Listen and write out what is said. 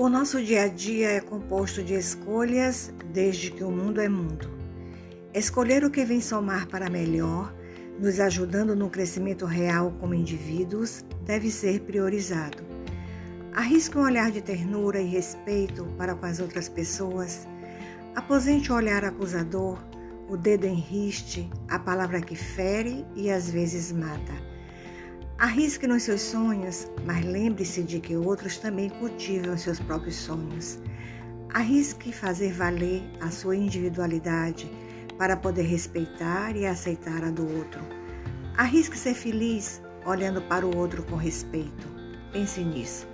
O nosso dia a dia é composto de escolhas desde que o mundo é mundo. Escolher o que vem somar para melhor, nos ajudando no crescimento real como indivíduos, deve ser priorizado. Arrisque um olhar de ternura e respeito para com as outras pessoas. Aposente o olhar acusador, o dedo enriste, a palavra que fere e às vezes mata. Arrisque nos seus sonhos, mas lembre-se de que outros também cultivam seus próprios sonhos. Arrisque fazer valer a sua individualidade para poder respeitar e aceitar a do outro. Arrisque ser feliz olhando para o outro com respeito. Pense nisso.